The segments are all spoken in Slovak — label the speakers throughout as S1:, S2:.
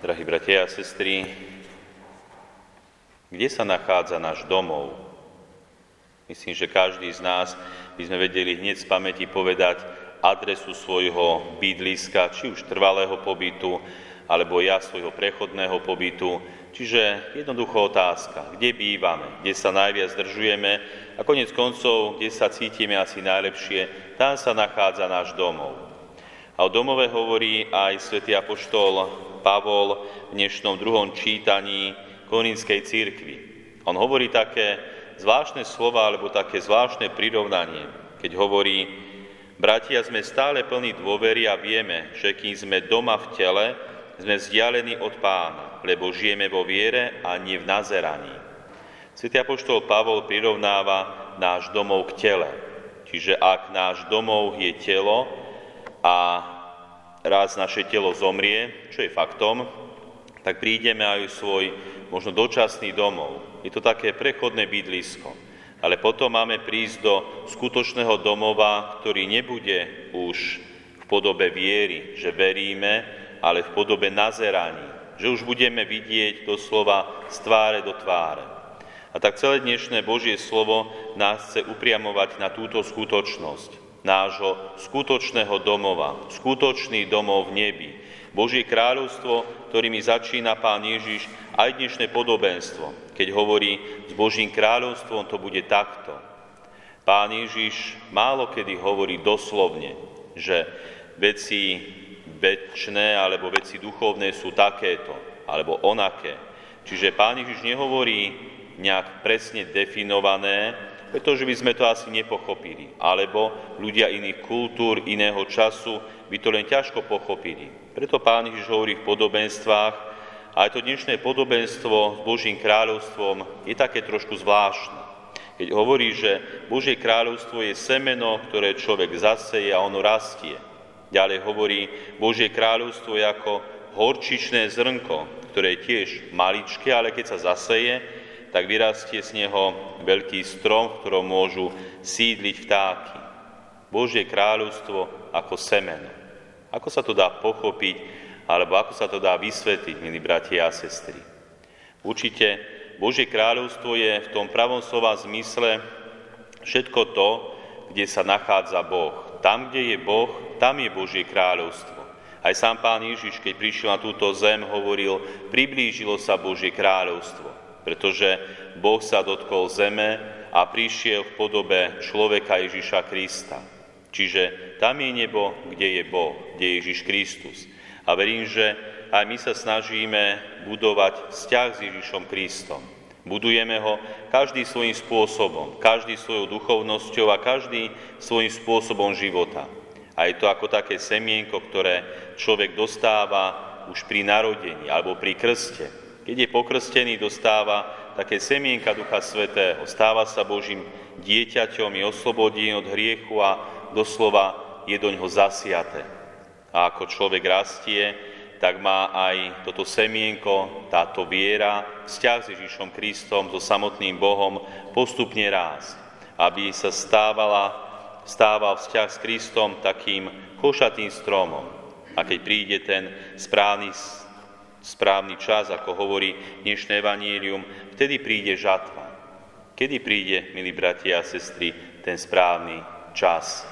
S1: Drahí bratia a sestry, kde sa nachádza náš domov? Myslím, že každý z nás by sme vedeli hneď z pamäti povedať adresu svojho bydliska, či už trvalého pobytu, alebo ja svojho prechodného pobytu. Čiže jednoducho otázka, kde bývame, kde sa najviac zdržujeme a konec koncov, kde sa cítime asi najlepšie, tam sa nachádza náš domov. A o domove hovorí aj svätý Apoštol Pavol v dnešnom druhom čítaní Korinskej církvy. On hovorí také zvláštne slova alebo také zvláštne prirovnanie, keď hovorí, bratia, sme stále plní dôvery a vieme, že kým sme doma v tele, sme vzdialení od pána, lebo žijeme vo viere a nie v nazeraní. Svetý apoštol Pavol prirovnáva náš domov k tele. Čiže ak náš domov je telo a raz naše telo zomrie, čo je faktom, tak prídeme aj svoj možno dočasný domov. Je to také prechodné bydlisko. Ale potom máme prísť do skutočného domova, ktorý nebude už v podobe viery, že veríme, ale v podobe nazeraní, že už budeme vidieť doslova z tváre do tváre. A tak celé dnešné Božie slovo nás chce upriamovať na túto skutočnosť nášho skutočného domova, skutočný domov v nebi. Božie kráľovstvo, ktorými začína Pán Ježiš aj dnešné podobenstvo. Keď hovorí, s Božím kráľovstvom to bude takto. Pán Ježiš málo kedy hovorí doslovne, že veci väčšné alebo veci duchovné sú takéto alebo onaké. Čiže Pán Ježiš nehovorí nejak presne definované, pretože by sme to asi nepochopili. Alebo ľudia iných kultúr, iného času by to len ťažko pochopili. Preto Pán Ježiš hovorí v podobenstvách, a to dnešné podobenstvo s Božím kráľovstvom je také trošku zvláštne. Keď hovorí, že Božie kráľovstvo je semeno, ktoré človek zaseje a ono rastie. Ďalej hovorí, Božie kráľovstvo je ako horčičné zrnko, ktoré je tiež maličké, ale keď sa zaseje, tak vyrastie z neho veľký strom, v ktorom môžu sídliť vtáky. Božie kráľovstvo ako semeno. Ako sa to dá pochopiť, alebo ako sa to dá vysvetliť, milí bratia a sestry? Určite Božie kráľovstvo je v tom pravom slova zmysle všetko to, kde sa nachádza Boh. Tam, kde je Boh, tam je Božie kráľovstvo. Aj sám pán Ježiš, keď prišiel na túto zem, hovoril, priblížilo sa Božie kráľovstvo pretože Boh sa dotkol zeme a prišiel v podobe človeka Ježiša Krista. Čiže tam je nebo, kde je Boh, kde je Ježiš Kristus. A verím, že aj my sa snažíme budovať vzťah s Ježišom Kristom. Budujeme ho každý svojím spôsobom, každý svojou duchovnosťou a každý svojím spôsobom života. A je to ako také semienko, ktoré človek dostáva už pri narodení alebo pri krste. Keď je pokrstený, dostáva také semienka Ducha Svetého. Stáva sa Božím dieťaťom, je oslobodený od hriechu a doslova je do ňoho zasiaté. A ako človek rastie, tak má aj toto semienko, táto viera, vzťah s Ježišom Kristom, so samotným Bohom postupne rásť, aby sa stávala, stával vzťah s Kristom takým košatým stromom. A keď príde ten správny správny čas, ako hovorí dnešné evanílium, vtedy príde žatva. Kedy príde, milí bratia a sestry, ten správny čas?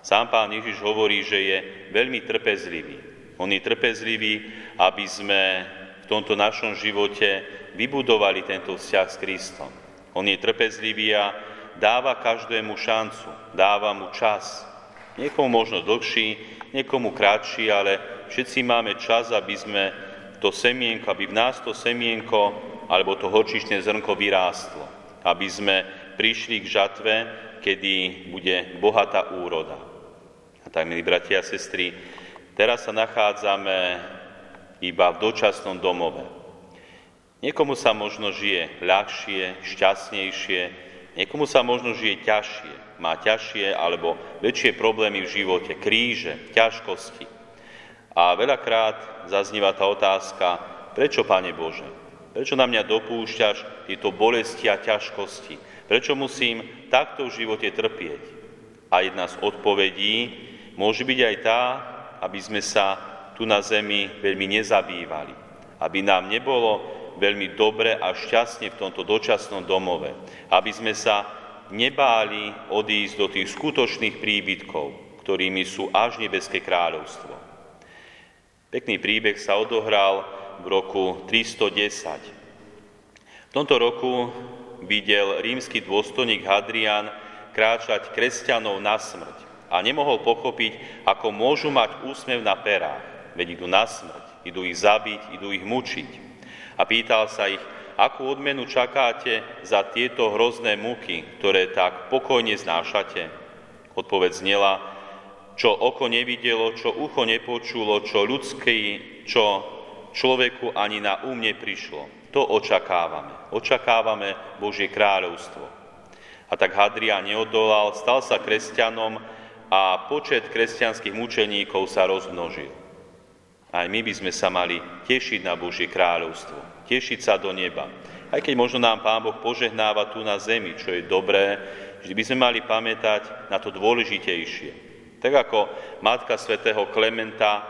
S1: Sám pán Ježiš hovorí, že je veľmi trpezlivý. On je trpezlivý, aby sme v tomto našom živote vybudovali tento vzťah s Kristom. On je trpezlivý a dáva každému šancu, dáva mu čas. Niekomu možno dlhší, niekomu kratší, ale všetci máme čas, aby sme to semienko, aby v nás to semienko alebo to horčičné zrnko vyrástlo. Aby sme prišli k žatve, kedy bude bohatá úroda. A tak, milí bratia a sestry, teraz sa nachádzame iba v dočasnom domove. Niekomu sa možno žije ľahšie, šťastnejšie, niekomu sa možno žije ťažšie, má ťažšie alebo väčšie problémy v živote, kríže, ťažkosti. A veľakrát zaznieva tá otázka, prečo, Pane Bože? Prečo na mňa dopúšťaš tieto bolesti a ťažkosti? Prečo musím takto v živote trpieť? A jedna z odpovedí môže byť aj tá, aby sme sa tu na zemi veľmi nezabývali. aby nám nebolo veľmi dobre a šťastne v tomto dočasnom domove, aby sme sa nebáli odísť do tých skutočných príbytkov, ktorými sú až nebeské kráľovstvo. Pekný príbeh sa odohral v roku 310. V tomto roku videl rímsky dôstojník Hadrian kráčať kresťanov na smrť a nemohol pochopiť, ako môžu mať úsmev na perách, veď idú na smrť, idú ich zabiť, idú ich mučiť. A pýtal sa ich, akú odmenu čakáte za tieto hrozné muky, ktoré tak pokojne znášate? Odpoveď znela, čo oko nevidelo, čo ucho nepočulo, čo ľudský, čo človeku ani na um neprišlo. To očakávame. Očakávame Božie kráľovstvo. A tak Hadrian neodolal, stal sa kresťanom a počet kresťanských mučeníkov sa rozmnožil. Aj my by sme sa mali tešiť na Božie kráľovstvo, tešiť sa do neba. Aj keď možno nám Pán Boh požehnáva tu na zemi, čo je dobré, vždy by sme mali pamätať na to dôležitejšie. Tak ako matka svätého Klementa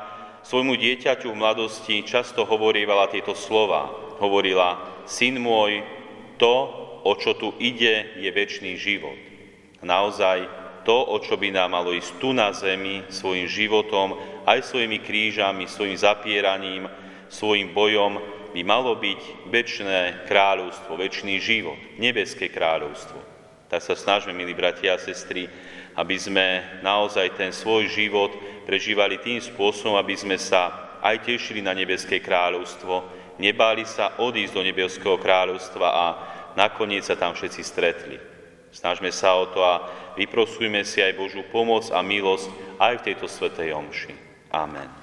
S1: svojmu dieťaťu v mladosti často hovorívala tieto slova. Hovorila, syn môj, to, o čo tu ide, je väčší život. Naozaj to, o čo by nám malo ísť tu na zemi, svojim životom, aj svojimi krížami, svojim zapieraním, svojim bojom, by malo byť väčšné kráľovstvo, väčší život, nebeské kráľovstvo. Tak sa snažme, milí bratia a sestry, aby sme naozaj ten svoj život prežívali tým spôsobom, aby sme sa aj tešili na nebeské kráľovstvo, nebáli sa odísť do nebeského kráľovstva a nakoniec sa tam všetci stretli. Snažme sa o to a vyprosujme si aj Božú pomoc a milosť aj v tejto svetej omši. Amen.